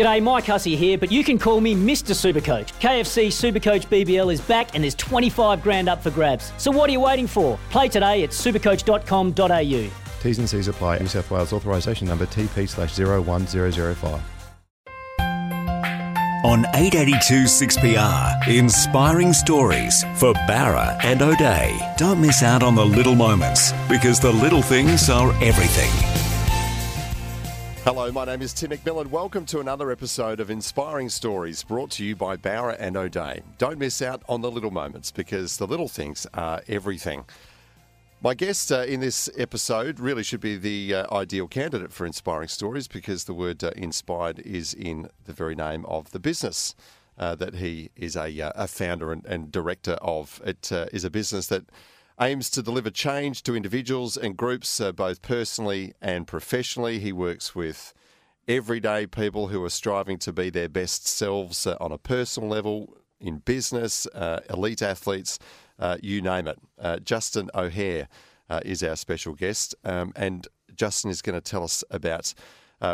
G'day, Mike Hussey here, but you can call me Mr. Supercoach. KFC Supercoach BBL is back and there's 25 grand up for grabs. So what are you waiting for? Play today at supercoach.com.au. T's and C's apply. New South Wales authorisation number TP slash 01005. On 882 6PR, inspiring stories for Bowra and O'Dea. Don't miss out on the little moments because the little things are everything. Hello, my name is Tim McMillan. Welcome to another episode of Inspiring Stories brought to you by Bowra and O'Dea. Don't miss out on the little moments because the little things are everything. My guest uh, in this episode really should be the uh, ideal candidate for Inspiring Stories because the word uh, inspired is in the very name of the business. Uh, that he is a, uh, a founder and, and, director of. It uh, is a business that aims to deliver change to individuals and groups, uh, both personally and professionally. He works with everyday people who are striving to be their best selves uh, on a personal level, in business, uh, elite athletes, uh, you name it. Uh, Justin O'Hehir uh, is our special guest, um, and Justin is going to tell us about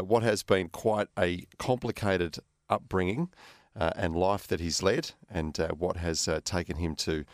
what has been quite a complicated upbringing. and life that he's led, and what has taken him to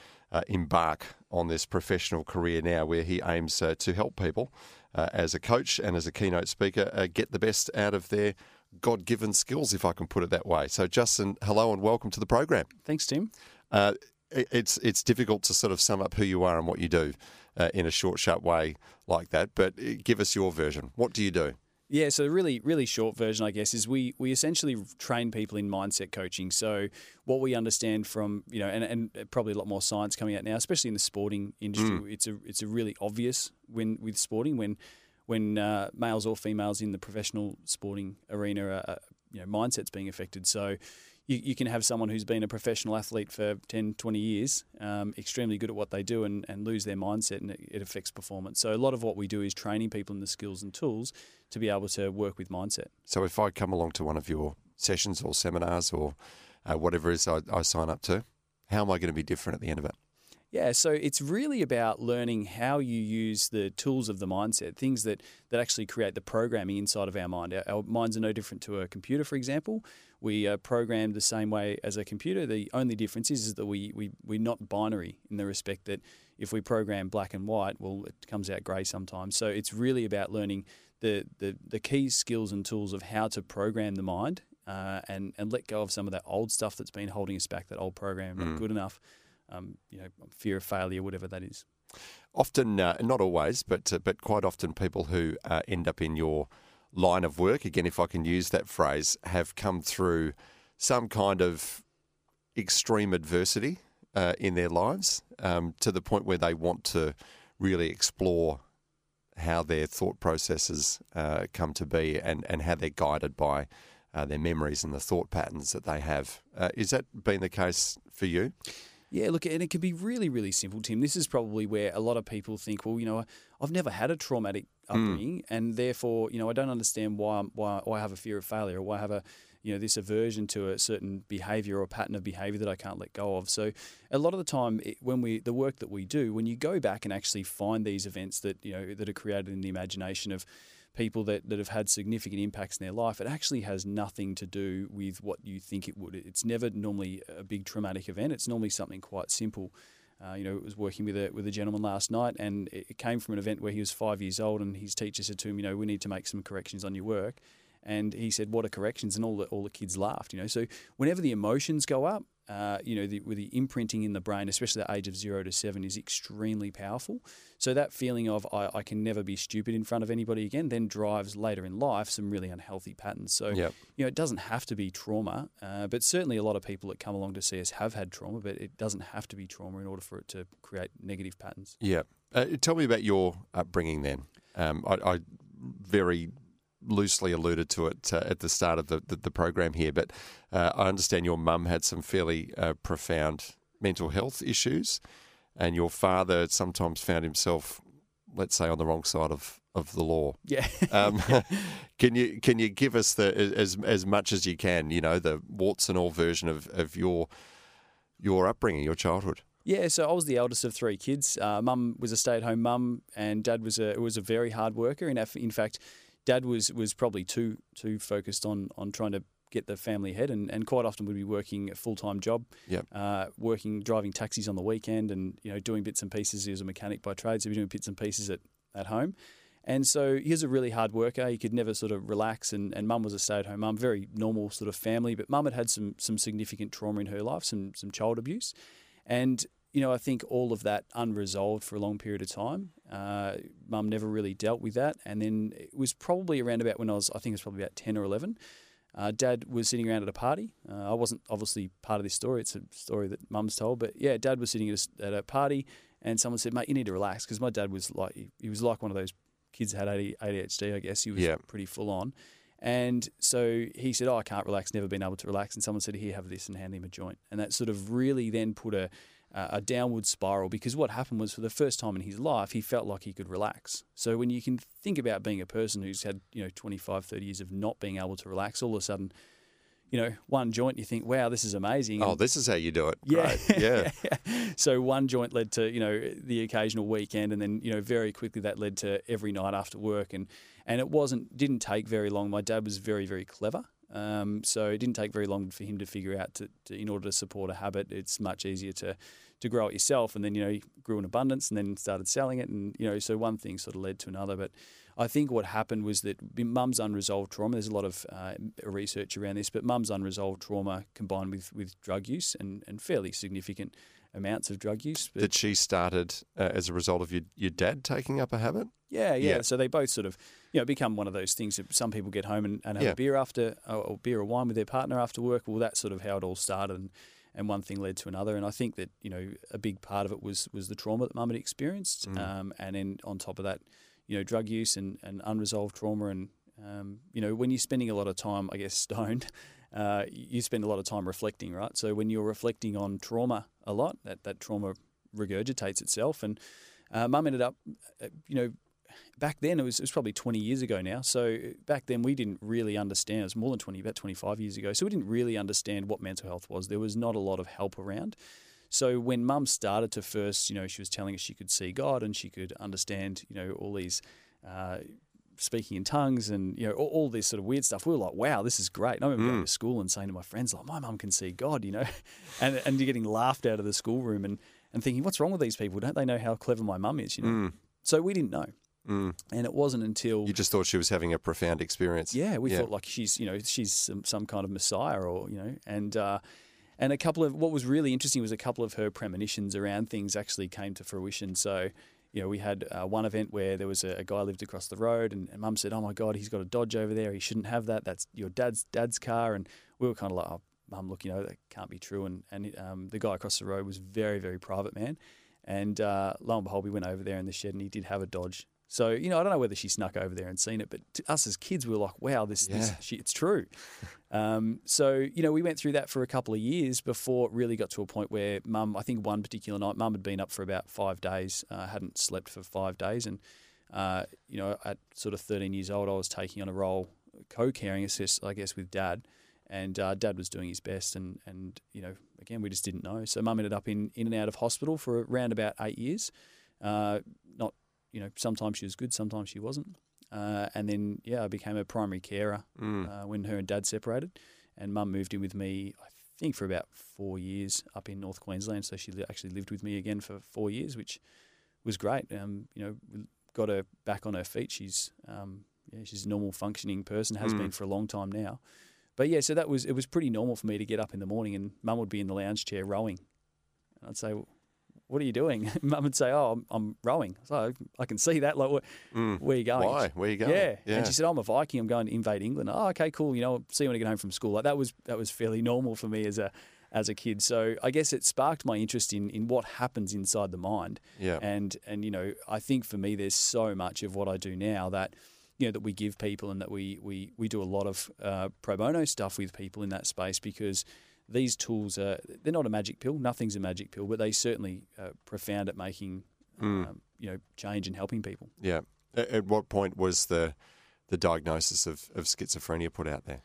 embark on this professional career now where he aims uh, to help people uh, as a coach and as a keynote speaker uh, get the best out of their God given skills, if I can put it that way. So, Justin, hello and welcome to the program. Thanks, Tim. Uh, it's, it's difficult to sort of sum up who you are and what you do uh, in a short, sharp way like that, but uh, give us your version. What do you do? Yeah, so really, really short version, I guess, is we we essentially train people in mindset coaching. So what we understand from you know, and, and probably a lot more science coming out now, especially in the sporting industry. Mm. It's a it's a really obvious when with sporting when when uh, males or females in the professional sporting arena are, are, you know mindset's being affected. So you, you can have someone who's been a professional athlete for 10, 20 years, um, extremely good at what they do, and, and lose their mindset, and it, it affects performance. So, a lot of what we do is training people in the skills and tools to be able to work with mindset. So, if I come along to one of your sessions or seminars or uh, whatever it is I, I sign up to, how am I going to be different at the end of it? Yeah, so it's really about learning how you use the tools of the mindset, things that, that actually create the programming inside of our mind. Our, our minds are no different to a computer, for example. We are programmed the same way as a computer. The only difference is, is that we, we, we're not binary in the respect that if we program black and white, well, it comes out grey sometimes. So it's really about learning the, the, the key skills and tools of how to program the mind uh, and, and let go of some of that old stuff that's been holding us back, that old program, not mm. good enough um, you know, fear of failure, whatever that is. Often, uh, not always, but uh, but quite often, people who uh, end up in your line of work, again, if I can use that phrase, have come through some kind of extreme adversity uh, in their lives um, to the point where they want to really explore how their thought processes uh, come to be and, and how they're guided by uh, their memories and the thought patterns that they have. is that been the case for you? Yeah, look, and it can be really, really simple, Tim. This is probably where a lot of people think, well, you know, I've never had a traumatic. Upbringing, mm. and therefore, you know, I don't understand why, why, why I have a fear of failure or why I have a, you know, this aversion to a certain behavior or pattern of behavior that I can't let go of. So, a lot of the time, when we the work that we do, when you go back and actually find these events that you know that are created in the imagination of people that, that have had significant impacts in their life, it actually has nothing to do with what you think it would. It's never normally a big traumatic event. It's normally something quite simple. Uh, you know, was working with a with a gentleman last night, and it came from an event where he was five years old, and his teacher said to him, you know, we need to make some corrections on your work. And he said, "What are corrections?" And all the all the kids laughed. You know, so whenever the emotions go up, uh, you know, the, with the imprinting in the brain, especially the age of zero to seven, is extremely powerful. So that feeling of I, I, can never be stupid in front of anybody again then drives later in life some really unhealthy patterns. So yep. you know, it doesn't have to be trauma, uh, but certainly a lot of people that come along to see us have had trauma, but it doesn't have to be trauma in order for it to create negative patterns. Yeah. Uh, tell me about your upbringing then. Um, I, I very loosely alluded to it uh, at the start of the, the, the program here, but uh, I understand your mum had some fairly uh, profound mental health issues, and your father sometimes found himself, let's say, on the wrong side of, of the law. Yeah. um, can you can you give us the as as much as you can, you know, the warts and all version of, of your your upbringing, your childhood? Yeah, so I was the eldest of three kids. Uh, mum was a stay-at-home mum, and dad was a was a very hard worker. In, in fact, Dad was was probably too too focused on on trying to get the family ahead, and, and quite often would be working a full time job, Yep. uh, working driving taxis on the weekend, and you know doing bits and pieces. He was a mechanic by trade, so he doing bits and pieces at, at home. And so he was a really hard worker. He could never sort of relax, and, and mum was a stay at home mum, very normal sort of family. But mum had had some some significant trauma in her life, some some child abuse, and you know I think all of that unresolved for a long period of time. Uh, mum never really dealt with that, and then it was probably around about when I was I think it was probably about ten or eleven. Uh, Dad was sitting around at a party. Uh, I wasn't obviously part of this story. It's a story that Mum's told, but yeah, Dad was sitting at a, at a party, and someone said, "Mate, you need to relax," because my dad was like he, he was like one of those kids that had ADHD. I guess he was Yeah. pretty full on, and so he said, "Oh, I can't relax. Never been able to relax." And someone said, "Here, have this," and hand him a joint, and that sort of really then put a a downward spiral because what happened was for the first time in his life he felt like he could relax so when you can think about being a person who's had you know 25 30 years of not being able to relax all of a sudden you know one joint you think wow this is amazing Oh, And- this is how you do it. yeah, Great. Yeah. so one joint led to you know the occasional weekend, and then you know very quickly that led to every night after work, and and it wasn't didn't take very long. My dad was very very clever, um, so it didn't take very long for him to figure out to, to in order to support a habit, it's much easier to to grow it yourself, and then you know he grew in abundance, and then started selling it, and you know so one thing sort of led to another, but. I think what happened was that mum's unresolved trauma. There's a lot of uh, research around this, but mum's unresolved trauma combined with, with drug use and, and fairly significant amounts of drug use. But That she started uh, as a result of your, your dad taking up a habit? yeah, yeah, Yeah. So they both sort of, you know, become one of those things that some people get home and, and have Yeah. a beer after, or, beer or wine with their partner after work. Well, that's sort of how it all started, and, and one thing led to another. And I think that you know a big part of it was was the trauma that mum had experienced, um, and then on top of that, you know, drug use and, and unresolved trauma, and um, you know, when you're spending a lot of time, I guess, stoned. Uh, you spend a lot of time reflecting, right? So when you're reflecting on trauma a lot, that, that trauma regurgitates itself. And uh, mum ended up, uh, you know, back then it was, it was probably 20 years ago now. So back then we didn't really understand. It was more than 20, about 25 years ago. So we didn't really understand what mental health was. There was not a lot of help around. So when mum started to first, you know, she was telling us she could see God and she could understand, you know, all these uh, speaking in tongues and you know all, all this sort of weird stuff. We were like, wow, this is great. And I remember going to school and saying to my friends, like, my mum can see God, you know, and and you're getting laughed out of the schoolroom and and thinking, what's wrong with these people? Don't they know how clever my mum is? You know. So we didn't know, and it wasn't until You just thought she was having a profound experience. yeah, we thought like she's you know she's some, some kind of messiah or you know and. Uh, and a couple of what was really interesting was a couple of her premonitions around things actually came to fruition. So, you know, we had uh, one event where there was a, a guy lived across the road, and, and Mum said, "Oh my God, he's got a Dodge over there. He shouldn't have that. That's your dad's dad's car." And we were kind of like, "Oh, Mum, look, you know, that can't be true." And and um, the guy across the road was very very private man, and uh, lo and behold, we went over there in the shed, and he did have a Dodge. So you know, I don't know whether she snuck over there and seen it, but to us as kids, we were like, "Wow, this, this Yeah. she, it's true." Um, so you know, we went through that for a couple of years before it really got to a point where Mum, I think one particular night, Mum had been up for about five days, uh, hadn't slept for five days, and uh, you know, at sort of 13 years old, I was taking on a role co-caring, assist, I guess, with Dad, and uh, Dad was doing his best, and and you know, again, we just didn't know. So Mum ended up in in and out of hospital for around about eight years. Uh, not, you know, sometimes she was good, sometimes she wasn't. Uh, and then, yeah, I became a primary carer uh, when her and dad separated. And mum moved in with me, I think, for about four years up in North Queensland. So she li- actually lived with me again for four years, which was great. Um, you know, got her back on her feet. She's, um, yeah, she's a normal functioning person, has been for a long time now. But yeah, so that was it was pretty normal for me to get up in the morning and mum would be in the lounge chair rowing. And I'd say, what are you doing? Mum would say, "Oh, I'm, I'm rowing." So I can see that. Like, where, where are you going? Why? Where you going? Yeah. Yeah. and she said, "I'm a Viking. I'm going to invade England." Oh, okay, cool. You know, see you when I get home from school. Like that was that was fairly normal for me as a as a kid. So I guess it sparked my interest in in what happens inside the mind. Yeah. and and you know, I think for me, there's so much of what I do now that. You know that we give people, and that we we, we do a lot of uh, pro bono stuff with people in that space because these tools are they're not a magic pill. Nothing's a magic pill, but they certainly uh, profound at making um, you know change and helping people. Yeah. At, at what point was the the diagnosis of, of schizophrenia put out there?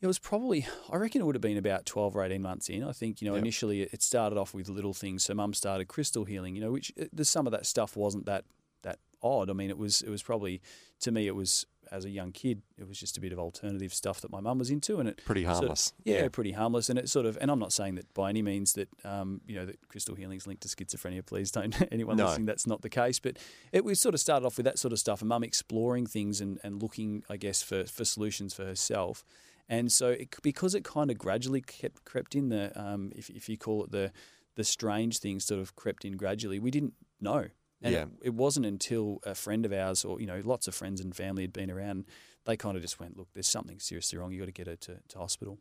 It was probably, I reckon it would have been about 12 or 18 months in. I think, you know, Yep. initially it started off with little things. So mum started crystal healing, you know, which uh, the, some of that stuff wasn't that that odd. I mean, it was it was probably, to me, it was as a young kid, it was just a bit of alternative stuff that my mum was into, and it Pretty sort of- harmless. yeah, Yeah. pretty harmless, and it sort of. And I'm not saying that by any means that um, you know that crystal healing's linked to schizophrenia. Please don't anyone No. listening. That's not the case. But it we sort of started off with that sort of stuff, and mum exploring things and, and looking, I guess, for for solutions for herself. And so, it, because it kind of gradually kept crept in the, um, if if you call it the the strange things, sort of crept in gradually. We didn't know. And Yeah. it, it wasn't until a friend of ours, or you know, lots of friends and family had been around, they kind of just went, "Look, there's something seriously wrong. You got to get her to, to hospital."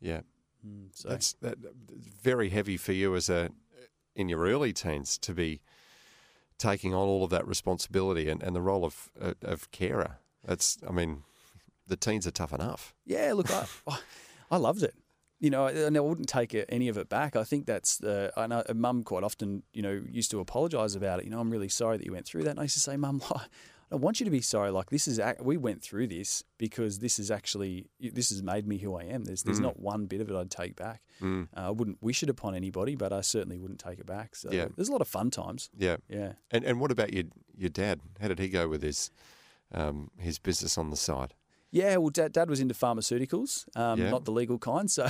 Yeah. Mm, so That's that, very heavy for you as a in your early teens to be taking on all of that responsibility and, and the role of uh, of carer. That's I mean, the teens are tough enough. yeah, look, I, I loved it. You know, and I wouldn't take any of it back. I think that's the. I know Mum quite often, you know, used to apologise about it. You know, I'm really sorry that you went through that. And I used to say, Mum, I don't want you to be sorry. Like this is, we went through this because this is actually, this has made me who I am. There's, there's not one bit of it I'd take back. Uh, I wouldn't wish it upon anybody, but I certainly wouldn't take it back. So Yeah. there's a lot of fun times. Yeah. Yeah. And and what about your your dad? How did he go with his um, his business on the side? Yeah, well, dad, dad was into pharmaceuticals, um, Yeah. not the legal kind. So,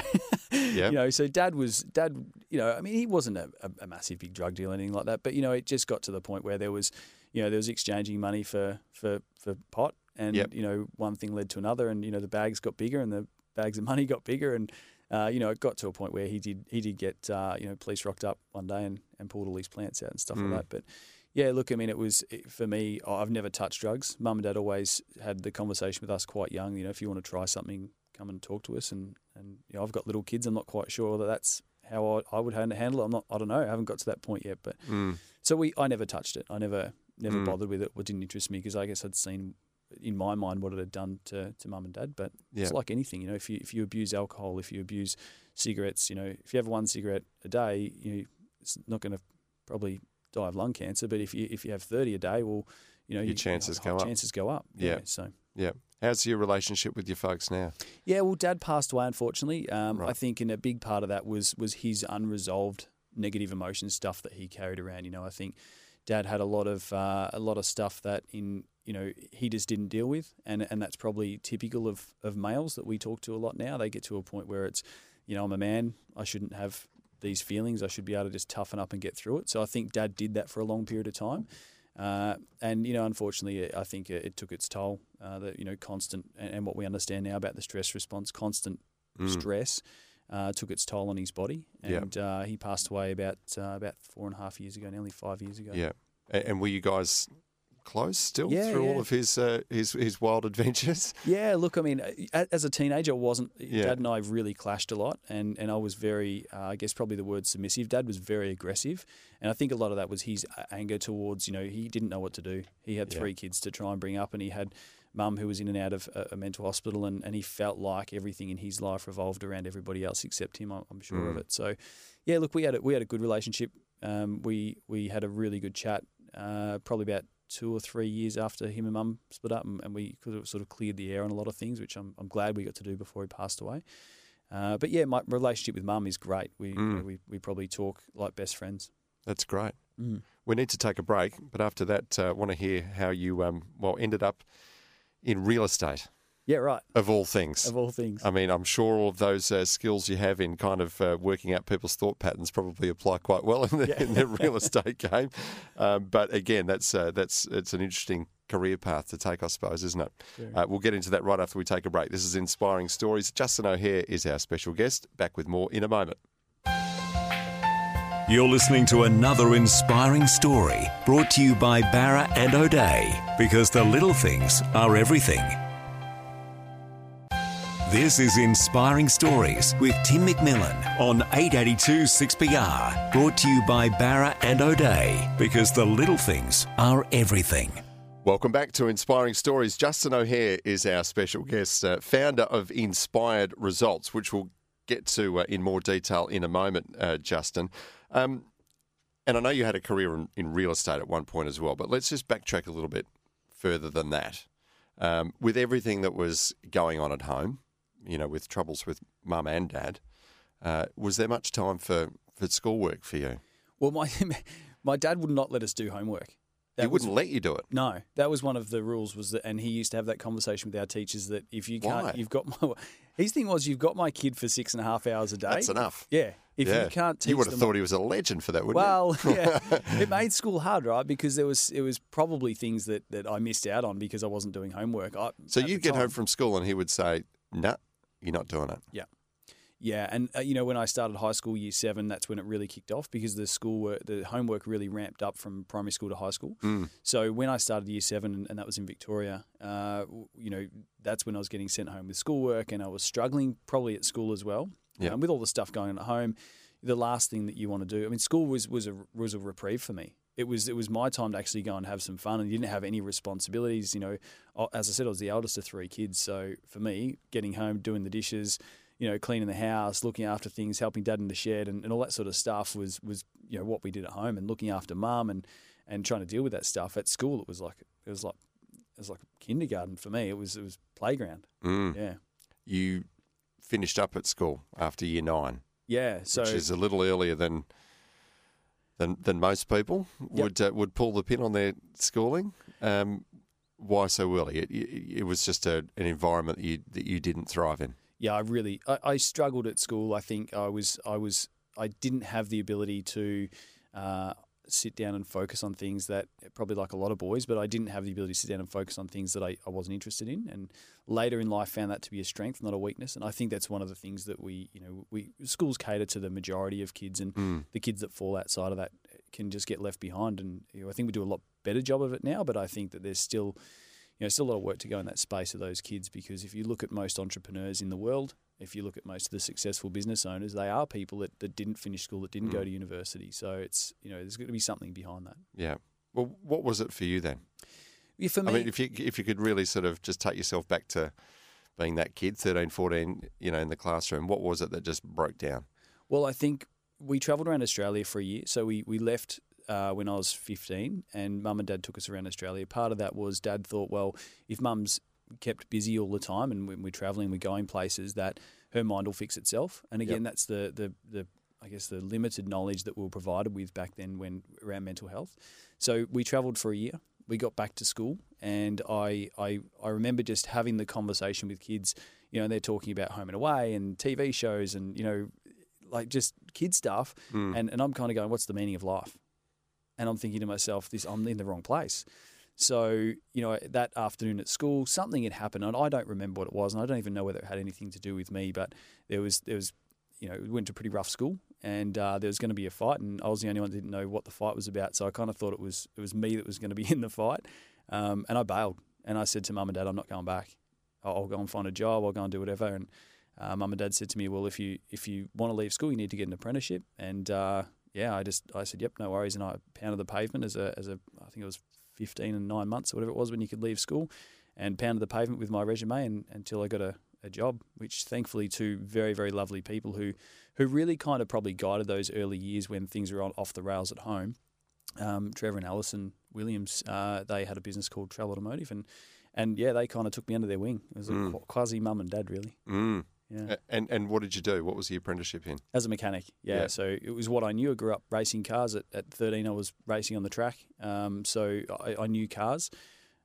Yeah. you know, so dad was dad. You know, I mean, he wasn't a, a, massive big drug dealer or anything like that. But you know, it just got to the point where there was, you know, there was exchanging money for for for pot, and Yep. you know, one thing led to another, and you know, the bags got bigger, and the bags of money got bigger, and uh, you know, it got to a point where he did he did get uh, you know police rocked up one day and, and pulled all these plants out and stuff Mm. like that. But yeah, look, I mean, it was it- for me. I've never touched drugs. Mum and dad always had the conversation with us quite young. You know, if you want to try something, come and talk to us. And and you know, I've got little kids. I'm not quite sure that that's how I, I would handle it. I'm not. I don't know. I haven't got to that point yet. But Mm. so we, I never touched it. I never never Mm. bothered with it. What didn't interest me because I guess I'd seen in my mind what it had done to, to mum and dad. But Yeah. it's like anything, you know. If you if you abuse alcohol, if you abuse cigarettes, you know, if you have one cigarette a day, you know, it's not going to probably die of lung cancer. But if you if you have thirty a day, well, you know, Your you- chances go up. Chances go up. Yeah. So Yeah. How's your relationship with your folks now? yeah, well, Dad passed away unfortunately. Um, I think, and a big part of that was was his unresolved negative emotion stuff that he carried around. You know, I think Dad had a lot of uh, a lot of stuff that in you know he just didn't deal with, and and that's probably typical of of males that we talk to a lot now. They get to a point where it's, you know, I'm a man, I shouldn't have these feelings. I should be able to just toughen up and get through it. So I think Dad did that for a long period of time. Uh, and you know, unfortunately, I think it, it took its toll. Uh, the you know, constant and, and what we understand now about the stress response, constant Mm. stress, uh, took its toll on his body, and uh, he passed away about uh, about four and a half years ago, nearly five years ago. Yeah. A- And were you guys close still Yeah, through all of his uh, his his wild adventures? Yeah, look, I mean, as a teenager, I wasn't. Yeah. Dad and I really clashed a lot, and, and I was very, uh, I guess, probably the word submissive. Dad was very aggressive, and I think a lot of that was his anger towards, you know, he didn't know what to do. He had Yeah. three kids to try and bring up, and he had mum who was in and out of a, a mental hospital, and, and he felt like everything in his life revolved around everybody else except him. I'm, sure of Mm. it. So, yeah, look, we had a, we had a good relationship. Um, we we had a really good chat. Uh, probably about two or three years after him and mum split up, and, and we could have sort of cleared the air on a lot of things, which I'm, I'm glad we got to do before he passed away. Uh, but yeah, my relationship with mum is great. We, Mm. we we probably talk like best friends. That's great. Mm. We need to take a break, but after that, uh, want to hear how you um, well ended up in real estate Yeah, right. of all things. Of all things. I mean, I'm sure all of those uh, skills you have in kind of uh, working out people's thought patterns probably apply quite well in the, Yeah. in the real estate game. Um, but again, that's uh, that's it's an interesting career path to take, I suppose, isn't it? Uh, we'll get into that right after we take a break. This is Inspiring Stories. Justin O'Hehir is our special guest. Back with more in a moment. You're listening to another inspiring story brought to you by Bowra and O'Dea because the little things are everything. This is Inspiring Stories with Tim McMillan on 882 6PR, brought to you by Bowra and O'Dea because the little things are everything. Welcome back to Inspiring Stories. Justin O'Hehir is our special guest, uh, founder of Inspired Results, which we'll get to uh, in more detail in a moment, uh, Justin. Um, and I know you had a career in, in real estate at one point as well, but let's just backtrack a little bit further than that. Um, with everything that was going on at home, you know, with troubles with mum and dad, uh, was there much time for, for schoolwork for you? Well, my my dad would not let us do homework. he That was- wouldn't let you do it. No, that was one of the rules. Was that, and he used to have that conversation with our teachers that if you can't, Why? you've got my. His thing was you've got my kid for six and a half hours a day. That's enough. Yeah, if yeah. you can't teach you would have them thought he was a legend for that, wouldn't well, yeah, it made school hard, right? Because there was it was probably things that, that I missed out on because I wasn't doing homework. I. So you the get home from school and he would say, "Nah, you're not doing it." yeah, yeah, and uh, you know when I started high school, year seven, that's when it really kicked off because the school work, the homework really ramped up from primary school to high school. Mm. So when I started year seven, and, and that was in Victoria, uh, you know that's when I was getting sent home with schoolwork, and I was struggling probably at school as well. Yeah. Um, with all the stuff going on at home, the last thing that you want to do, I mean, school was was a was a reprieve for me. It was it was my time to actually go and have some fun, and you didn't have any responsibilities. You know, as I said, I was the eldest of three kids, so for me, getting home, doing the dishes, you know, cleaning the house, looking after things, helping dad in the shed, and, and all that sort of stuff was was you know what we did at home, and looking after mum and and trying to deal with that stuff at school. It was like it was like it was like kindergarten for me. It was it was playground. Mm. Yeah, You finished up at school after year nine, yeah. So which is a little earlier than than than most people Yep. would uh, would pull the pin on their schooling. Um, why so early? It, it, it was just a, an environment that you that you didn't thrive in. yeah, I really I, I struggled at school. I think I was I was I didn't have the ability to uh, sit down and focus on things that probably like a lot of boys, but I didn't have the ability to sit down and focus on things that I, I wasn't interested in. And later in life, found that to be a strength, not a weakness. And I think that's one of the things that we you know we schools cater to the majority of kids, and Mm. the kids that fall outside of that can just get left behind. And you know, I think we do a lot better job of it now, but I think that there's still you know, still a lot of work to go in that space of those kids because if you look at most entrepreneurs in the world, if you look at most of the successful business owners, they are people that, that didn't finish school, that didn't go mm. to university. So it's, you know, there's going to be something behind that. Yeah. Well, what was it for you then? Yeah, for me, I mean, if you if you could really sort of just take yourself back to being that kid, 13, 14, you know, in the classroom, what was it that just broke down? well, I think we travelled around Australia for a year. So we, we left uh, when I was 15 and mum and dad took us around Australia. Part of that was dad thought, well, if mum's kept busy all the time and when we're travelling, we're going places, that her mind will fix itself. And again, that's the, the, the I guess the limited knowledge that we were provided with back then when around mental health. So we travelled for a year. We got back to school, and I, I I remember just having the conversation with kids. You know, they're talking about home and away and TV shows, and you know, like just kid stuff. And and I'm kind of going, what's the meaning of life? And I'm thinking to myself, this I'm in the wrong place. So, you know, that afternoon at school, something had happened, and I don't remember what it was, and I don't even know whether it had anything to do with me. But there was, there was, you know, we went to a pretty rough school, and uh, there was going to be a fight, and I was the only one that didn't know what the fight was about. So I kind of thought it was, it was me that was going to be in the fight, um, and I bailed, and I said to mum and dad, I'm not going back. I'll, I'll go and find a job. I'll go and do whatever. And uh, mum and dad said to me, well, if you if you want to leave school, you need to get an apprenticeship. And uh, yeah, I just I said, yep, no worries. And I pounded the pavement as a as a I think it was 15 and nine months or whatever it was when you could leave school, and pounded the pavement with my resume and, until I got a, a job, which thankfully two very very lovely people who who really kind of probably guided those early years when things were on, off the rails at home. Um, Trevor and Alison Williams, uh, they had a business called Travel Automotive, and and yeah, they kind of took me under their wing. It was a quasi mum and dad, really. Mm. Yeah. And and what did you do? What was the apprenticeship in? As a mechanic, yeah. Yeah. So it was what I knew. I grew up racing cars. At, at 13, I was racing on the track. Um, so I, I knew cars.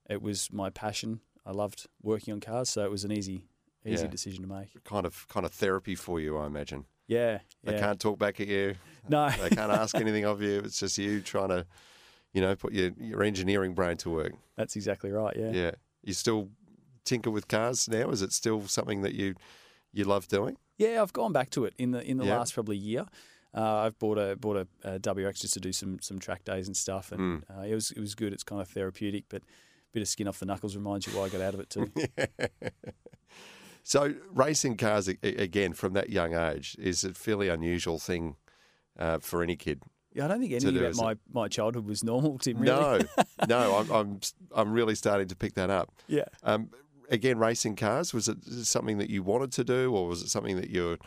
It was my passion. I loved working on cars. So it was an easy, easy Yeah. decision to make. Kind of kind of therapy for you, I imagine. Yeah. They can't talk back at you. No. They can't ask anything of you. It's just you trying to, you know, put your your engineering brain to work. That's exactly right. Yeah. Yeah. You still tinker with cars now? Is it still something that you you love doing? Yeah, I've gone back to it in the in the Yeah. last probably year. Uh, I've bought a bought a, a WX just to do some some track days and stuff, and uh, it was it was good. It's kind of therapeutic, but a bit of skin off the knuckles reminds you why I got out of it too. So racing cars again from that young age is a fairly unusual thing uh, for any kid. Yeah, I don't think anything do, about is it? my, my childhood was normal, Tim. Really. No, no, I'm, I'm I'm really starting to pick that up. Yeah. Um, again, racing cars was it something that you wanted to do, or was it something that your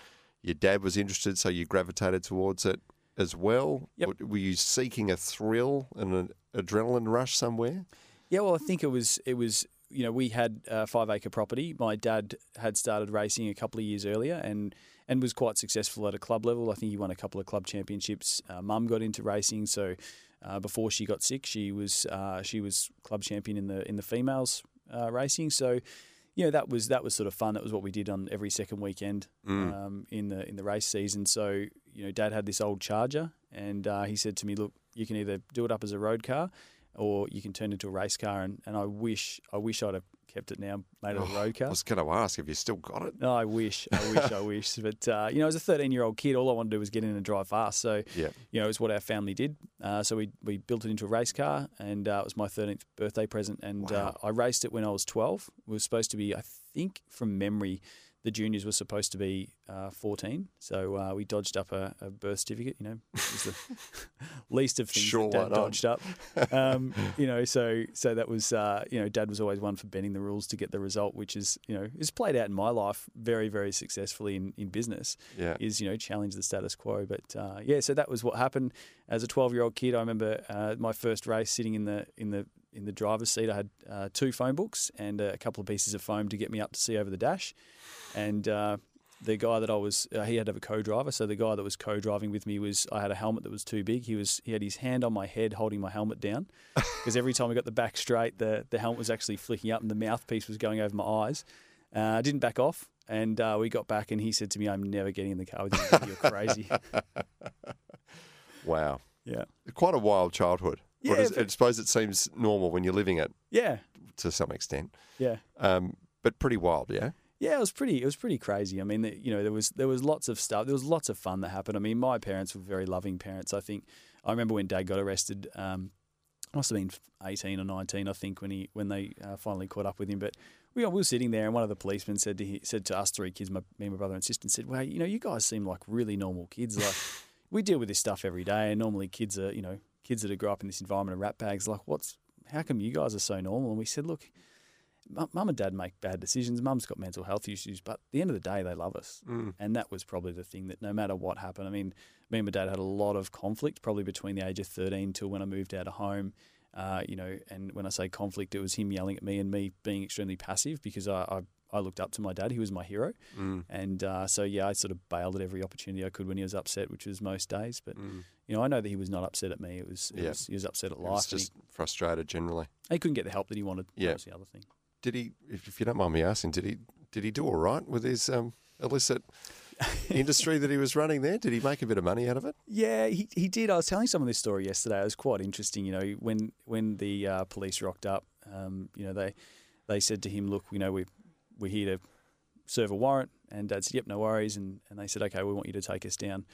your dad was interested, so you gravitated towards it as well? Yep. Were- you seeking a thrill and an adrenaline rush somewhere? Yeah, well, I think it was it was you know we had a five acre property. My dad had started racing a couple of years earlier and and was quite successful at a club level. I think he won a couple of club championships. Uh, Mum got into racing, so uh, before she got sick, she was uh, she was club champion in the in the females uh, racing. So, you know that was that was sort of fun. That was what we did on every second weekend um, in the in the race season. So, you know, Dad had this old Charger, and uh, he said to me, "Look, you can either do it up as a road car." Or you can turn it into a race car, and, and I wish I wish I'd have kept it now, made it a road car. I was going to ask if you still got it. No, I wish, I wish, I wish. But uh, you know, as a 13 year old kid, all I wanted to do was get in and drive fast. So Yeah. you know, it's what our family did. Uh, so we we built it into a race car, and uh, it was my 13th birthday present. And uh, I raced it when I was 12. It was supposed to be, I think, from memory. The juniors were supposed to be uh, 14, so uh, we dodged up a, a birth certificate. You know, was the least of things Sure, that Dad dodged up. Um, you know, so so that was uh, you know, Dad was always one for bending the rules to get the result, which is you know is played out in my life very very successfully in, in business. Yeah. is you know challenge the status quo. But uh, yeah, so that was what happened as a 12 year old kid. I remember uh, my first race sitting in the in the in the driver's seat. I had uh, two phone books and a couple of pieces of foam to get me up to see over the dash, and. Uh, the guy that I was, uh, he had to have a co-driver. So the guy that was co-driving with me was, I had a helmet that was too big. He was, he had his hand on my head, holding my helmet down, because every time I got the back straight, the the helmet was actually flicking up, and the mouthpiece was going over my eyes. Uh, I didn't back off, and uh, we got back, and he said to me, "I'm never getting in the car with you. You're crazy." Wow. yeah, Quite a wild childhood. Yeah, but- I suppose it seems normal when you're living it yeah, to some extent, yeah. um, but pretty wild, yeah? Yeah, it was pretty. It was pretty crazy. I mean, you know, there was there was lots of stuff. There was lots of fun that happened. I mean, my parents were very loving parents. I think. I remember when Dad got arrested. Um, I must have been eighteen or nineteen, I think, when he when they uh, finally caught up with him. But we, we were sitting there, and one of the policemen said to he, said to us three kids, my, me, my brother, and sister, and said, "Well, you know, you guys seem like really normal kids. Like we deal with this stuff every day, and normally kids are, you know, kids that grow up in this environment of rat bags. Like, what's how come you guys are so normal?" And we said, "Look." Mum and dad make bad decisions. Mum's got mental health issues, but at the end of the day, they love us. And that was probably the thing that no matter what happened, I mean, me and my dad had a lot of conflict, probably between the age of 13 till when I moved out of home. Uh, you know, and when I say conflict, it was him yelling at me and me being extremely passive because I, I, I looked up to my dad. He was my hero. And uh, so, yeah, I sort of bailed at every opportunity I could when he was upset, which was most days. But, you know, I know that he was not upset at me. It was, it Yeah. was he was upset at He life. was and just frustrated generally. he, he couldn't get the help that he wanted. Yeah. That was the other thing. Did he, if if you don't mind me asking, did he did he do all right with his um, illicit industry that he was running there? Did he make a bit of money out of it? Yeah, he, he did. I was telling someone this story yesterday. It was quite interesting. You know, when when the uh, police rocked up, um, you know, they they said to him, "Look, you know, we we're here to serve a warrant." And Dad said, "Yep, no worries." And and they said, "Okay, we want you to take us down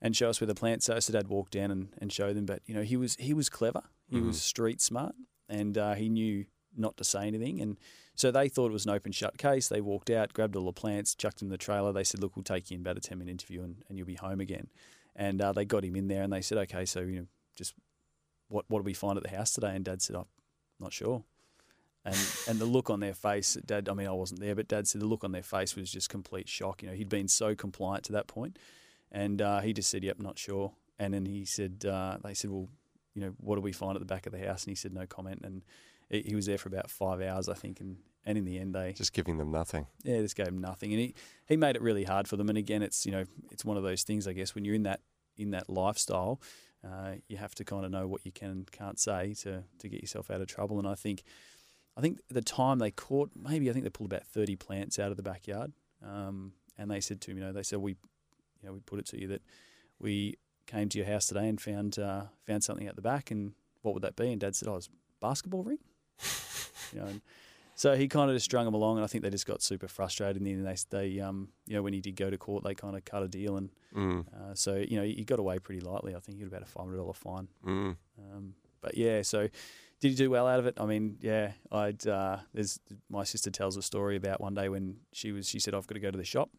and show us where the plants are." So Dad walked down and, and showed them. But you know, he was he was clever. He was street smart, and uh, he knew not to say anything. And so they thought it was an open shut case. They walked out, grabbed all the plants, chucked them in the trailer. They said, "Look, we'll take you in about a ten minute interview, and, and you'll be home again." And uh, they got him in there, and they said, "Okay, so you know, just what what do we find at the house today?" And Dad said, "I'm not sure." And and the look on their face, Dad. I mean, I wasn't there, but Dad said the look on their face was just complete shock. You know, he'd been so compliant to that point, and uh, he just said, "Yep, not sure." And then he said, uh, "They said, well, you know, what do we find at the back of the house?" And he said, "No comment." And he he was there for about five hours, I think, and and in the end, they Just giving them nothing. yeah, just gave him nothing, and he, he made it really hard for them. And again, it's you know it's one of those things. I guess when you're in that in that lifestyle, uh, you have to kind of know what you can and can't say to to get yourself out of trouble. And I think I think at the time they caught maybe I think they pulled about thirty plants out of the backyard, um, and they said to him, you know, they said we you know we put it to you that we came to your house today and found uh, found something at the back, and what would that be? And Dad said, "Oh, it's a basketball ring." you know, and so he kind of just strung them along, and I think they just got super frustrated. And then they, they um, you know, when he did go to court, they kind of cut a deal, and Mm, uh, so you know, he got away pretty lightly. I think he got about a five hundred dollar fine. mm. Um, but yeah, so did he do well out of it? I mean, yeah, I'd. Uh, there's my sister tells a story about one day when she was. She said, "I've got to go to the shop."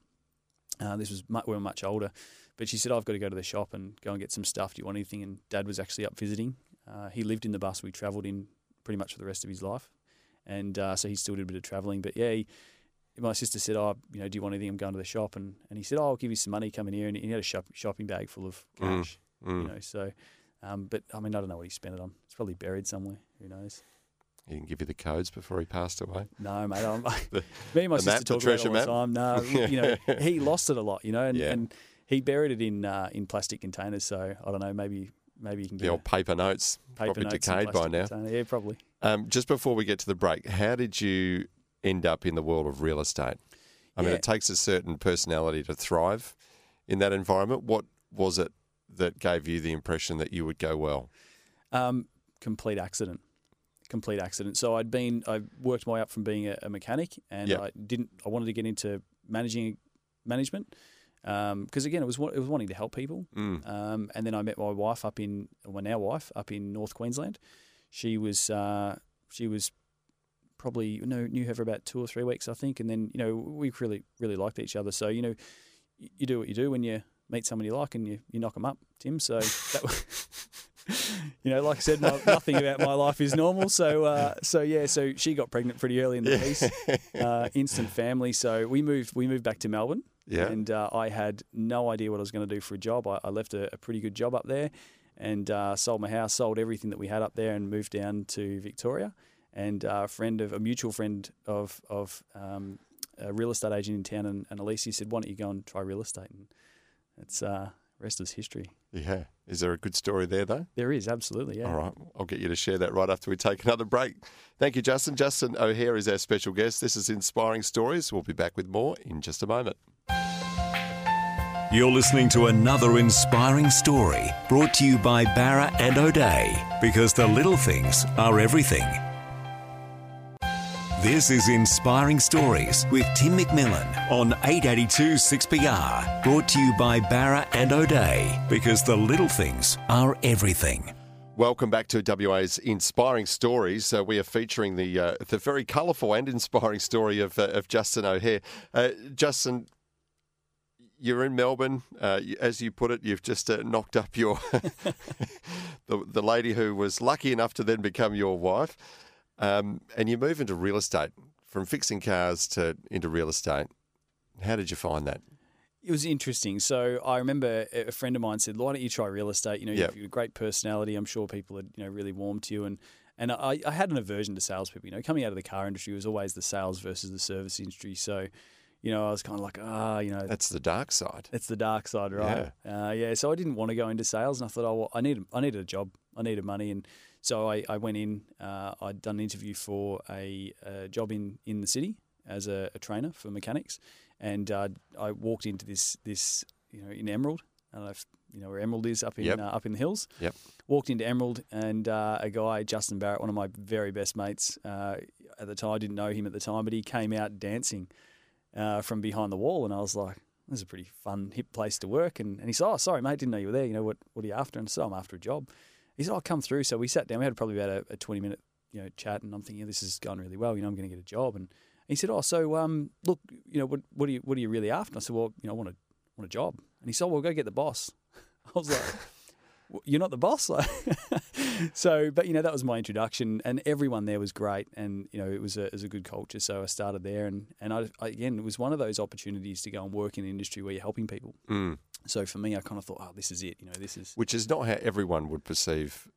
Uh, this was mu- we were much older, but she said, "I've got to go to the shop and go and get some stuff. Do you want anything?" And Dad was actually up visiting. Uh, he lived in the bus we travelled in pretty much for the rest of his life, and uh, so he still did a bit of travelling. But yeah, he, my sister said, "Oh, you know, do you want anything? I'm going to the shop." And, and he said, "Oh, I'll give you some money. Come in here." And he had a shop, shopping bag full of cash. You know, so. Um, but I mean, I don't know what he spent it on. It's probably buried somewhere. Who knows? He didn't give you the codes before he passed away. No, mate. I'm, me and my sister map, the talk about it all map? the time. No, you know, he lost it a lot. You know, and, Yeah. and he buried it in uh, in plastic containers. So I don't know. Maybe maybe you can The get old paper notes, paper probably notes decayed by now. container. Yeah, probably. Um, just before we get to the break, how did you end up in the world of real estate? I mean, it takes a certain personality to thrive in that environment. What was it that gave you the impression that you would go well? Um, complete accident. Complete accident. So I'd been, I worked my way up from being a, a mechanic, and Yep. I didn't. I wanted to get into managing management because again, it was it was wanting to help people. Mm. Um, and then I met my wife up in, my now wife up in North Queensland. She was uh, she was probably you know knew her for about two or three weeks, I think, and then you know we really really liked each other. So you know you do what you do when you meet someone you like and you, you knock them up, Tim. So that you know, like I said, no, nothing about my life is normal. So uh, so yeah, so she got pregnant pretty early in the piece, uh, instant family. So we moved we moved back to Melbourne. Yeah. And uh, I had no idea what I was going to do for a job. I, I left a, a pretty good job up there and uh, sold my house, sold everything that we had up there, and moved down to Victoria. And uh, a friend of a mutual friend of of um, a real estate agent in town, and, and Alicia said, "Why don't you go and try real estate?" And it's uh, rest is history. Yeah. Is there a good story there, though? There is absolutely, yeah. All right. I'll get you to share that right after we take another break. Thank you, Justin. Justin O'Hehir is our special guest. This is Inspiring Stories. We'll be back with more in just a moment. You're listening to another inspiring story brought to you by Bowra and O'Dea because the little things are everything. This is Inspiring Stories with Tim McMillan on 882 6PR. Brought to you by Bowra and O'Dea because the little things are everything. Welcome back to WA's Inspiring Stories. Uh, we are featuring the uh, the very colourful and inspiring story of, uh, of Justin O'Hehir. Uh, Justin, you're in Melbourne. Uh, as you put it, you've just uh, knocked up your the, the lady who was lucky enough to then become your wife, um, and you move into real estate from fixing cars to into real estate. How did you find that? It was interesting. So I remember a friend of mine said, "Why don't you try real estate? You know, Yep. you've got a great personality. I'm sure people are you know really warm to you." And and I, I had an aversion to salespeople. You know, coming out of the car industry was always the sales versus the service industry. So, you know, I was kind of like, ah, you know, That's the dark side. it's the dark side, right? Yeah. Uh, yeah. So I didn't want to go into sales, and I thought, oh, well, I need, I needed a job, I needed money, and so I, I went in. Uh, I'd done an interview for a, a job in in the city as a, a trainer for mechanics, and uh, I walked into this this you know in Emerald. I don't know if you know where Emerald is up in Yep. uh, up in the hills. Yep. Walked into Emerald, and uh, a guy, Justin Barrett, one of my very best mates uh, at the time. I didn't know him at the time, but he came out dancing uh, from behind the wall, and I was like, "This is a pretty fun, hip place to work." And, and he said, "Oh, sorry, mate, didn't know you were there. You know what? What are you after?" And so I'm after a job. He said, "I'll come through." So we sat down. We had probably about a, a 20 minute you know chat, and I'm thinking, "This is going really well. You know, I'm going to get a job." And he said, "Oh, so um, look, you know, what what are you what are you really after?" And I said, "Well, you know, I want a want a job." And he said, "Well, go get the boss." I was like. "Well, You're not the boss, so. But you know that was my introduction, and everyone there was great, and you know it was a, it was a good culture. So I started there, and and I, I again it was one of those opportunities to go and work in an industry where you're helping people. Mm. So for me, I kind of thought, oh, this is it. You know, this is Which is not how everyone would perceive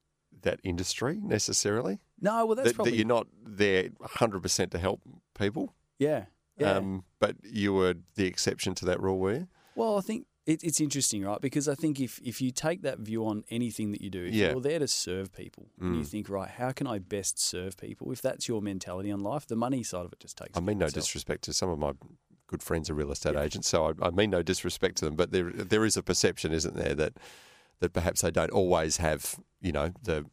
that industry necessarily. no. Well, that's that, probably that you're not there 100% to help people. yeah, yeah. Um, but you were the exception to that rule, were you? Well, I think it, it's interesting, right? Because I think if, if you take that view on anything that you do, if Yeah. you're there to serve people and you Mm. think, right, how can I best serve people? If that's your mentality on life, the money side of it just takes. I mean no itself. disrespect to some of my good friends are real estate Yeah. agents, so I, I mean no disrespect to them, but there there is a perception, isn't there, that that perhaps they don't always have, you know, the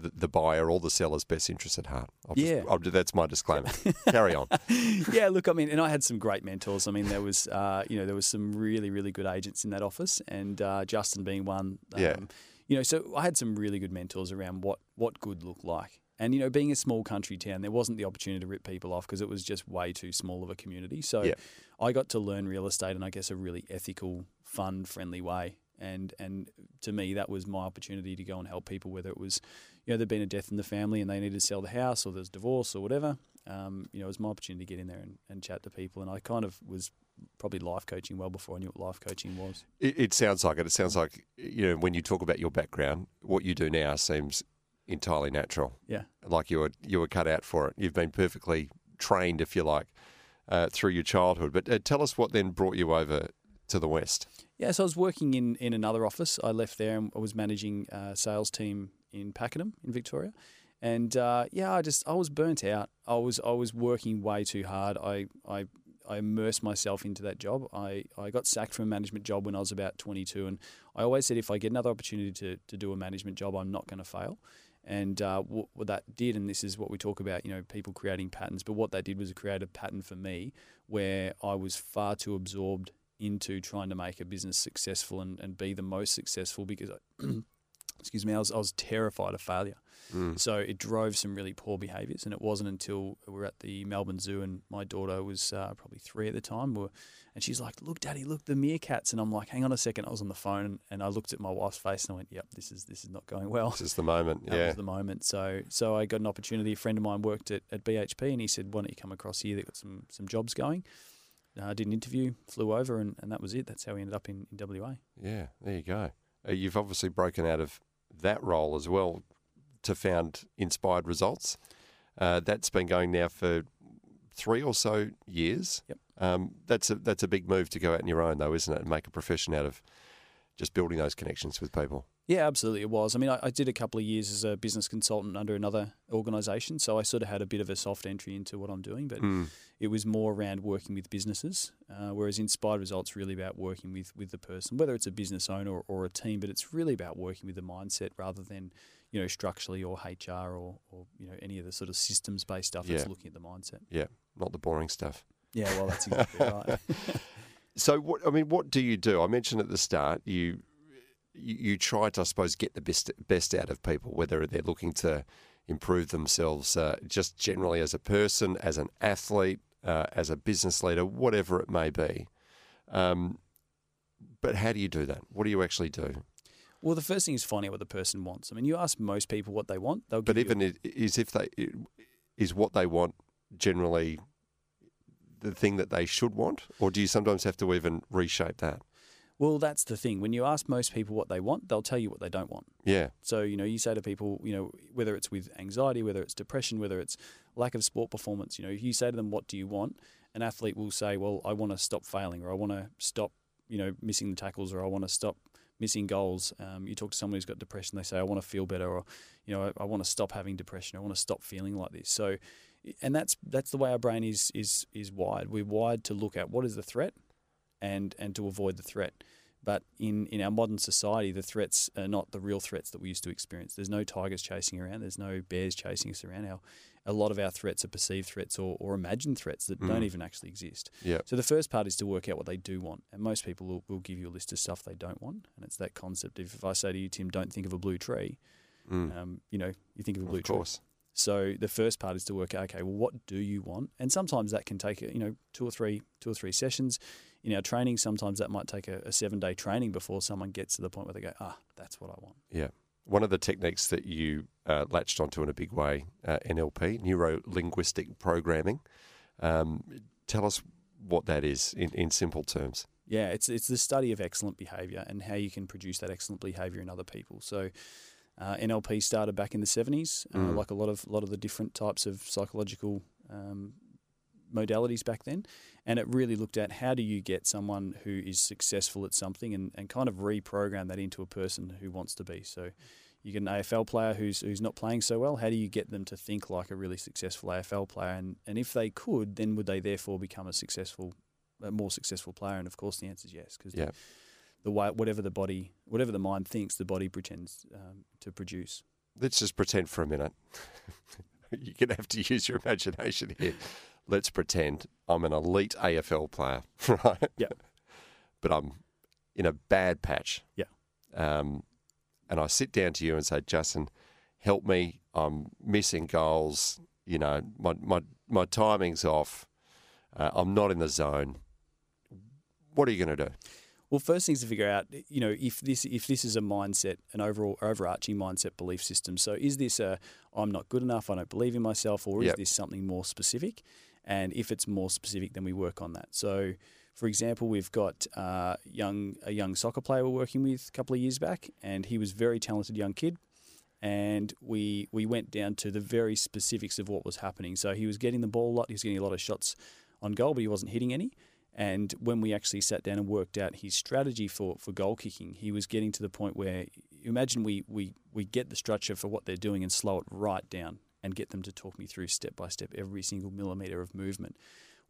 the, the buyer or the seller's best interest at heart. I'll just- Yeah. I'll, that's my disclaimer. Carry on. yeah, look, I mean, and I had some great mentors. I mean, there was, uh, you know, there was some really, really good agents in that office, and uh, Justin being one. Um, Yeah. You know, so I had some really good mentors around what what good looked like. And you know, being a small country town, there wasn't the opportunity to rip people off because it was just way too small of a community. So Yeah. I got to learn real estate in, I guess, a really ethical, fun, friendly way. And and to me, that was my opportunity to go and help people, whether it was, you know, there'd been a death in the family and they needed to sell the house, or there's divorce or whatever. Um, you know, it was my opportunity to get in there and, and chat to people. And I kind of was probably life coaching well before I knew what life coaching was. It, it sounds like it. It sounds like you know when you talk about your background, what you do now seems entirely natural. Yeah. like you were you were cut out for it. You've been perfectly trained, if you like, uh, through your childhood. But uh, tell us what then brought you over to the west. Yeah, so I was working in, in another office. I left there and I was managing a sales team in Pakenham in Victoria. And uh, yeah, I just I was burnt out. I was I was working way too hard. I I, I immersed myself into that job. I, I got sacked from a management job when I was about 22, and I always said if I get another opportunity to, to do a management job, I'm not going to fail. And uh, what, what, that did, and this is what we talk about, you know, people creating patterns. But what that did was create a pattern for me where I was far too absorbed into trying to make a business successful and, and be the most successful because, I, excuse me, I was, I was terrified of failure. Mm. So it drove some really poor behaviours. And it wasn't until we were at the Melbourne Zoo and my daughter was uh, probably three at the time. we and she's like, "Look, Daddy, look the meerkats." And I'm like, "Hang on a second. I was on the phone and, and I looked at my wife's face and I went, "Yep, this is this is not going well." This is the moment. That yeah, was the moment. So so I got an opportunity. A friend of mine worked at, at BHP and he said, "Why don't you come across here? They've got some some jobs going." I uh, did an interview, flew over, and, and that was it. That's how we ended up in, in WA. Yeah, there you go. Uh, you've obviously broken out of that role as well to found Inspired Results. Uh, that's been going now for three or so years. Yep. Um, that's a that's a big move to go out on your own, though, isn't it? And make a profession out of just building those connections with people. Yeah, absolutely, it was. I mean, I, I did a couple of years as a business consultant under another organisation, so I sort of had a bit of a soft entry into what I'm doing, but Mm. it was more around working with businesses. Uh, whereas Inspired Results really about working with with the person, whether it's a business owner or, or a team, but it's really about working with the mindset rather than you know structurally or HR or, or you know any of the sort of systems based stuff. Yeah. It's looking at the mindset. Yeah, not the boring stuff. Yeah, well, that's exactly right. So, what I mean, what do you do? I mentioned at the start, you you, try to, I suppose, get the best best out of people, whether they're looking to improve themselves, uh, just generally as a person, as an athlete, uh, as a business leader, whatever it may be. Um, but how do you do that? What do you actually do? Well, the first thing is finding out what the person wants. I mean, you ask most people what they want, they'll But even i- is if they is what they want generally the thing that they should want, or do you sometimes have to even reshape that? Well, that's the thing. When you ask most people what they want, they'll tell you what they don't want. Yeah, So, you know, you say to people, you know, whether it's with anxiety, whether it's depression, whether it's lack of sport performance, you know, if you say to them, what do you want? An athlete will say, well, I want to stop failing or I want to stop, you know, missing the tackles or I want to stop missing goals. Um, you talk to someone who's got depression, they say, I want to feel better or, you know, I, I want to stop having depression. I want to stop feeling like this. So, and that's that's the way our brain is is is wired. We're wired to look at what is the threat and and to avoid the threat. But in, in our modern society, the threats are not the real threats that we used to experience. There's no tigers chasing around. There's no bears chasing us around. Our, a lot of our threats are perceived threats or, or imagined threats that don't even actually exist. yeah, So the first part is to work out what they do want. And most people will, will give you a list of stuff they don't want. And it's that concept if I say to you, Tim, don't think of a blue tree, Mm. um, you know, you think of a blue of tree. So the first part is to work out, okay, well, what do you want? And sometimes that can take, you know, two or three, two or three sessions. In our training, sometimes that might take a, a seven-day training before someone gets to the point where they go, ah, that's what I want. Yeah. One of the techniques that you uh, latched onto in a big way, uh, NLP, neuro linguistic programming. Um, tell us what that is in, in simple terms. Yeah, it's it's the study of excellent behaviour and how you can produce that excellent behaviour in other people. So. Uh, NLP started back in the 70s, uh, Mm. like a lot of lot of the different types of psychological um, modalities back then, and it really looked at how do you get someone who is successful at something and, and kind of reprogram that into a person who wants to be. So you get an AFL player who's who's not playing so well. How do you get them to think like a really successful AFL player? And and if they could, then would they therefore become a successful, a more successful player? And of course, the answer is yes, because Yeah. The way whatever the body, whatever the mind thinks, the body pretends um, to produce. Let's just pretend for a minute. You're going to have to use your imagination here. Let's pretend I'm an elite AFL player, right? Yeah. But I'm in a bad patch. Yeah. Um, and I sit down to you and say, Justin, help me. I'm missing goals. You know, my, my, my timing's off. Uh, I'm not in the zone. What are you going to do? Well, first things to figure out, you know, if this if this is a mindset, an overall overarching mindset belief system. So, is this a I'm not good enough, I don't believe in myself, or is this something more specific? And if it's more specific, then we work on that. So, for example, we've got uh, young a young soccer player we're working with a couple of years back, and he was a very talented young kid. And we we went down to the very specifics of what was happening. So he was getting the ball a lot. He was getting a lot of shots on goal, but he wasn't hitting any. And when we actually sat down and worked out his strategy for, for goal kicking, he was getting to the point where imagine we, we, we get the structure for what they're doing and slow it right down and get them to talk me through step by step every single millimeter of movement,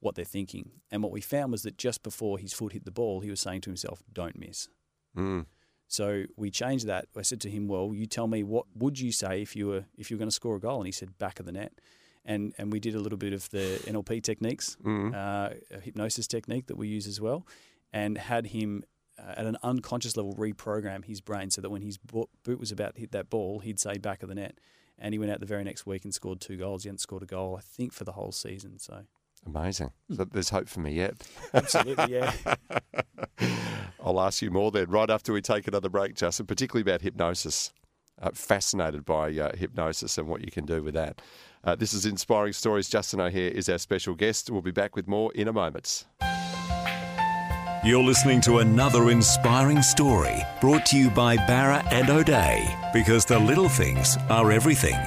what they're thinking. And what we found was that just before his foot hit the ball, he was saying to himself, "Don't miss." Mm. So we changed that. I said to him, "Well, you tell me what would you say if you were if you were going to score a goal?" And he said, "Back of the net." And and we did a little bit of the NLP techniques, Mm. uh, a hypnosis technique that we use as well, and had him uh, at an unconscious level reprogram his brain so that when his boot was about to hit that ball, he'd say back of the net. And he went out the very next week and scored two goals. He hadn't scored a goal, I think, for the whole season. So Amazing. So there's hope for me yet. absolutely, yeah. I'll ask you more then, right after we take another break, Justin, particularly about hypnosis. Uh, fascinated by uh, hypnosis and what you can do with that. Uh, this is Inspiring Stories. Justin O'Hehir is our special guest. We'll be back with more in a moment. You're listening to another inspiring story brought to you by Bowra and O'Dea because the little things are everything.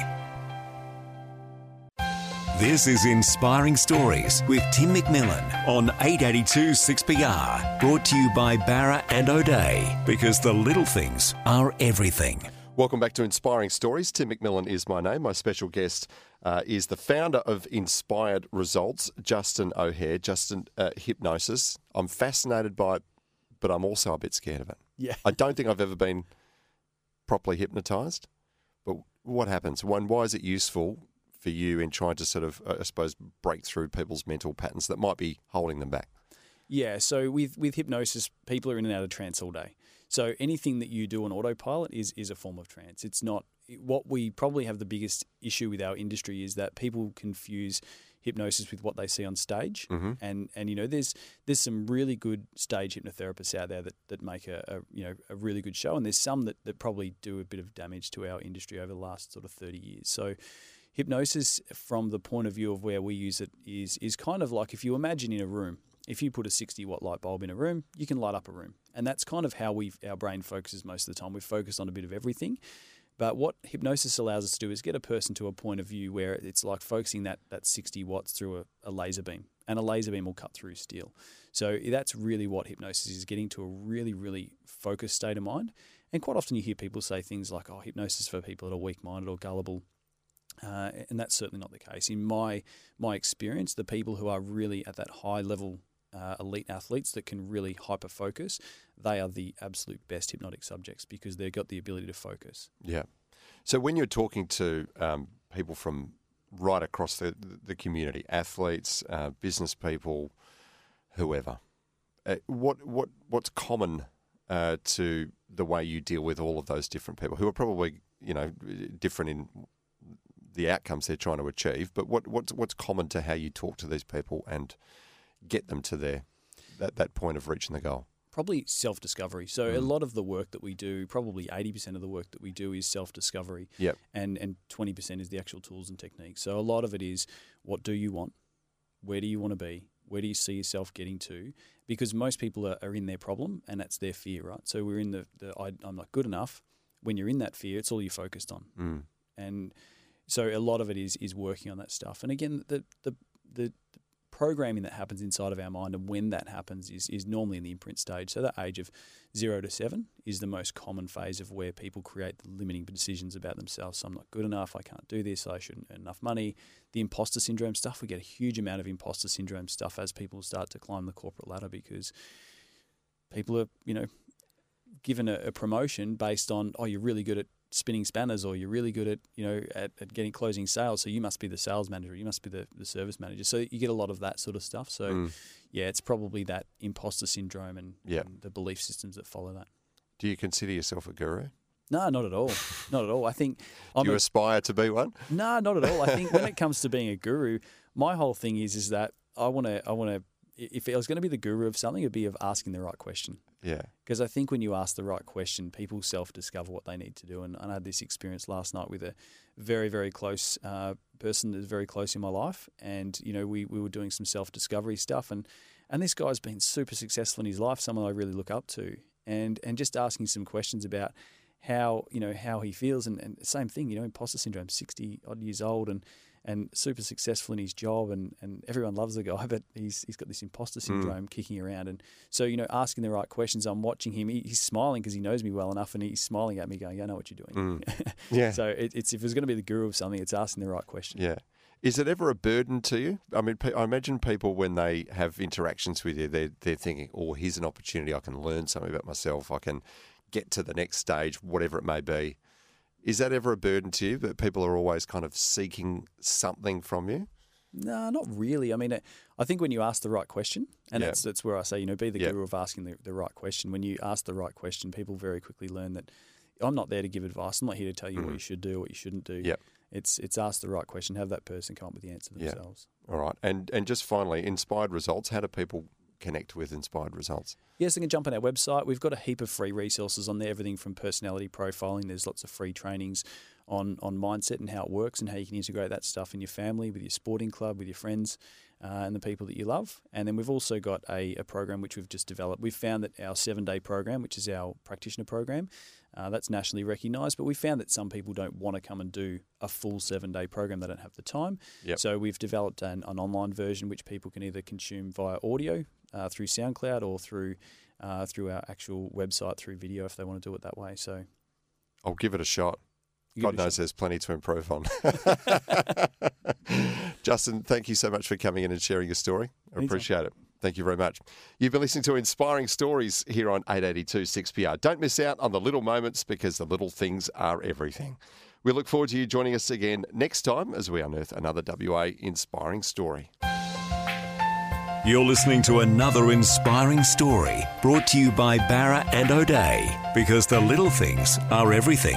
This is Inspiring Stories with Tim McMillan on 882 6PR, brought to you by Bowra and O'Dea because the little things are everything. Welcome back to Inspiring Stories. Tim McMillan is my name. My special guest uh, is the founder of Inspired Results, Justin O'Hehir. Justin, uh, hypnosis. I'm fascinated by it, but I'm also a bit scared of it. Yeah. I don't think I've ever been properly hypnotized. But what happens? One, why is it useful for you in trying to sort of, uh, I suppose, break through people's mental patterns that might be holding them back? Yeah, so with, with hypnosis, people are in and out of trance all day. So anything that you do on autopilot is is a form of trance. It's not what we probably have the biggest issue with our industry is that people confuse hypnosis with what they see on stage. Mhm. And and you know there's there's some really good stage hypnotherapists out there that, that make a, a you know a really good show and there's some that, that probably do a bit of damage to our industry over the last sort of 30 years. So hypnosis from the point of view of where we use it is is kind of like if you imagine in a room if you put a 60 watt light bulb in a room you can light up a room and that's kind of how we our brain focuses most of the time we focus on a bit of everything but what hypnosis allows us to do is get a person to a point of view where it's like focusing that that 60 watts through a, a laser beam and a laser beam will cut through steel. So that's really what hypnosis is getting to a really really focused state of mind. And quite often you hear people say things like oh hypnosis for people that are weak minded or gullible. Uh, and that's certainly not the case. In my my experience, the people who are really at that high level uh, elite athletes that can really hyper focus, they are the absolute best hypnotic subjects because they've got the ability to focus. Yeah. So when you're talking to um, people from right across the, the community, athletes, uh, business people, whoever, uh, what what what's common uh, to the way you deal with all of those different people who are probably you know different in the outcomes they're trying to achieve, but what what's what's common to how you talk to these people and get them to their that, that point of reaching the goal? Probably self discovery. So a lot of the work that we do, probably eighty percent of the work that we do is self discovery. Yep. and and 20% is the actual tools and techniques. So a lot of it is what do you want? Where do you want to be? Where do you see yourself getting to? Because most people are, are in their problem and that's their fear, right? So we're in the, the I, I'm not good enough. When you're in that fear, it's all you're focused on. Mm. And so a lot of it is is working on that stuff. And again, the the, the programming that happens inside of our mind and when that happens is, is normally in the imprint stage. So that age of zero to seven is the most common phase of where people create the limiting decisions about themselves. So I'm not good enough, I can't do this, I shouldn't earn enough money. The imposter syndrome stuff, we get a huge amount of imposter syndrome stuff as people start to climb the corporate ladder because people are, you know, given a, a promotion based on, oh, you're really good at spinning spanners or you're really good at you know at, at getting closing sales so you must be the sales manager you must be the, the service manager so you get a lot of that sort of stuff so Mm. yeah it's probably that imposter syndrome and, and the belief systems that follow that Do you consider yourself a guru? no not at all not at all i think i'm Do you a, aspire to be one? no not at all i think when it comes to being a guru my whole thing is is that i want to i want to if I was going to be the guru of something, it'd be of asking the right question. Yeah. Because I think when you ask the right question, people self discover what they need to do. And, and I had this experience last night with a very, very close uh, person that's very close in my life. And, you know, we, we were doing some self discovery stuff. And, and this guy's been super successful in his life, someone I really look up to. And, and just asking some questions about how, you know, how he feels. And, and same thing, you know, imposter syndrome, 60 odd years old. And, and super successful in his job, and, and everyone loves the guy, but he's he's got this imposter Hmm. syndrome kicking around, and so you know, asking the right questions. I'm watching him; he, he's smiling because he knows me well enough, and he's smiling at me, going, "I know what you're doing." Hmm. Yeah. so it, it's if there's going to be the guru of something, it's asking the right question. Yeah. Is it ever a burden to you? I mean, I imagine people when they have interactions with you, they're, they're thinking, oh, here's an opportunity. I can learn something about myself. I can get to the next stage, whatever it may be. Is that ever a burden to you that people are always kind of seeking something from you? No, not really. I mean, I think when you ask the right question, and Yeah. that's that's where I say, you know, be the Yeah. guru of asking the, the right question. When you ask the right question, people very quickly learn that I'm not there to give advice. I'm not here to tell you what you should do, or what you shouldn't do. Mm-hmm. It's it's ask the right question, have that person come up with the answer Yeah. themselves. All right. And, and just finally, inspired results. How do people connect with inspired results? Yes, they can jump on our website. We've got a heap of free resources on there, everything from personality profiling. There's lots of free trainings on, on mindset and how it works and how you can integrate that stuff in your family, with your sporting club, with your friends, uh, and the people that you love. And then we've also got a, a program which we've just developed. We've found that our seven day program, which is our practitioner program, uh, that's nationally recognised, but we found that some people don't want to come and do a full seven day program. They don't have the time. Yep. So we've developed an, an online version which people can either consume via audio uh, through SoundCloud or through uh, through our actual website through video if they want to do it that way. So I'll give it a shot. you God give it a knows there's plenty to improve on. Justin, thank you so much for coming in and sharing your story. I Anytime. appreciate it. Thank you very much. You've been listening to Inspiring Stories here on 882 6PR. Don't miss out on the little moments because the little things are everything. We look forward to you joining us again next time as we unearth another WA inspiring story. You're listening to another inspiring story brought to you by Bowra and O'Dea because the little things are everything.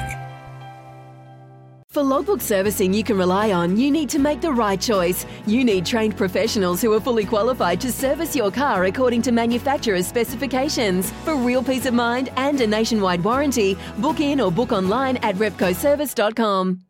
For logbook servicing you can rely on, you need to make the right choice. You need trained professionals who are fully qualified to service your car according to manufacturer's specifications. For real peace of mind and a nationwide warranty, book in or book online at repcoservice.com.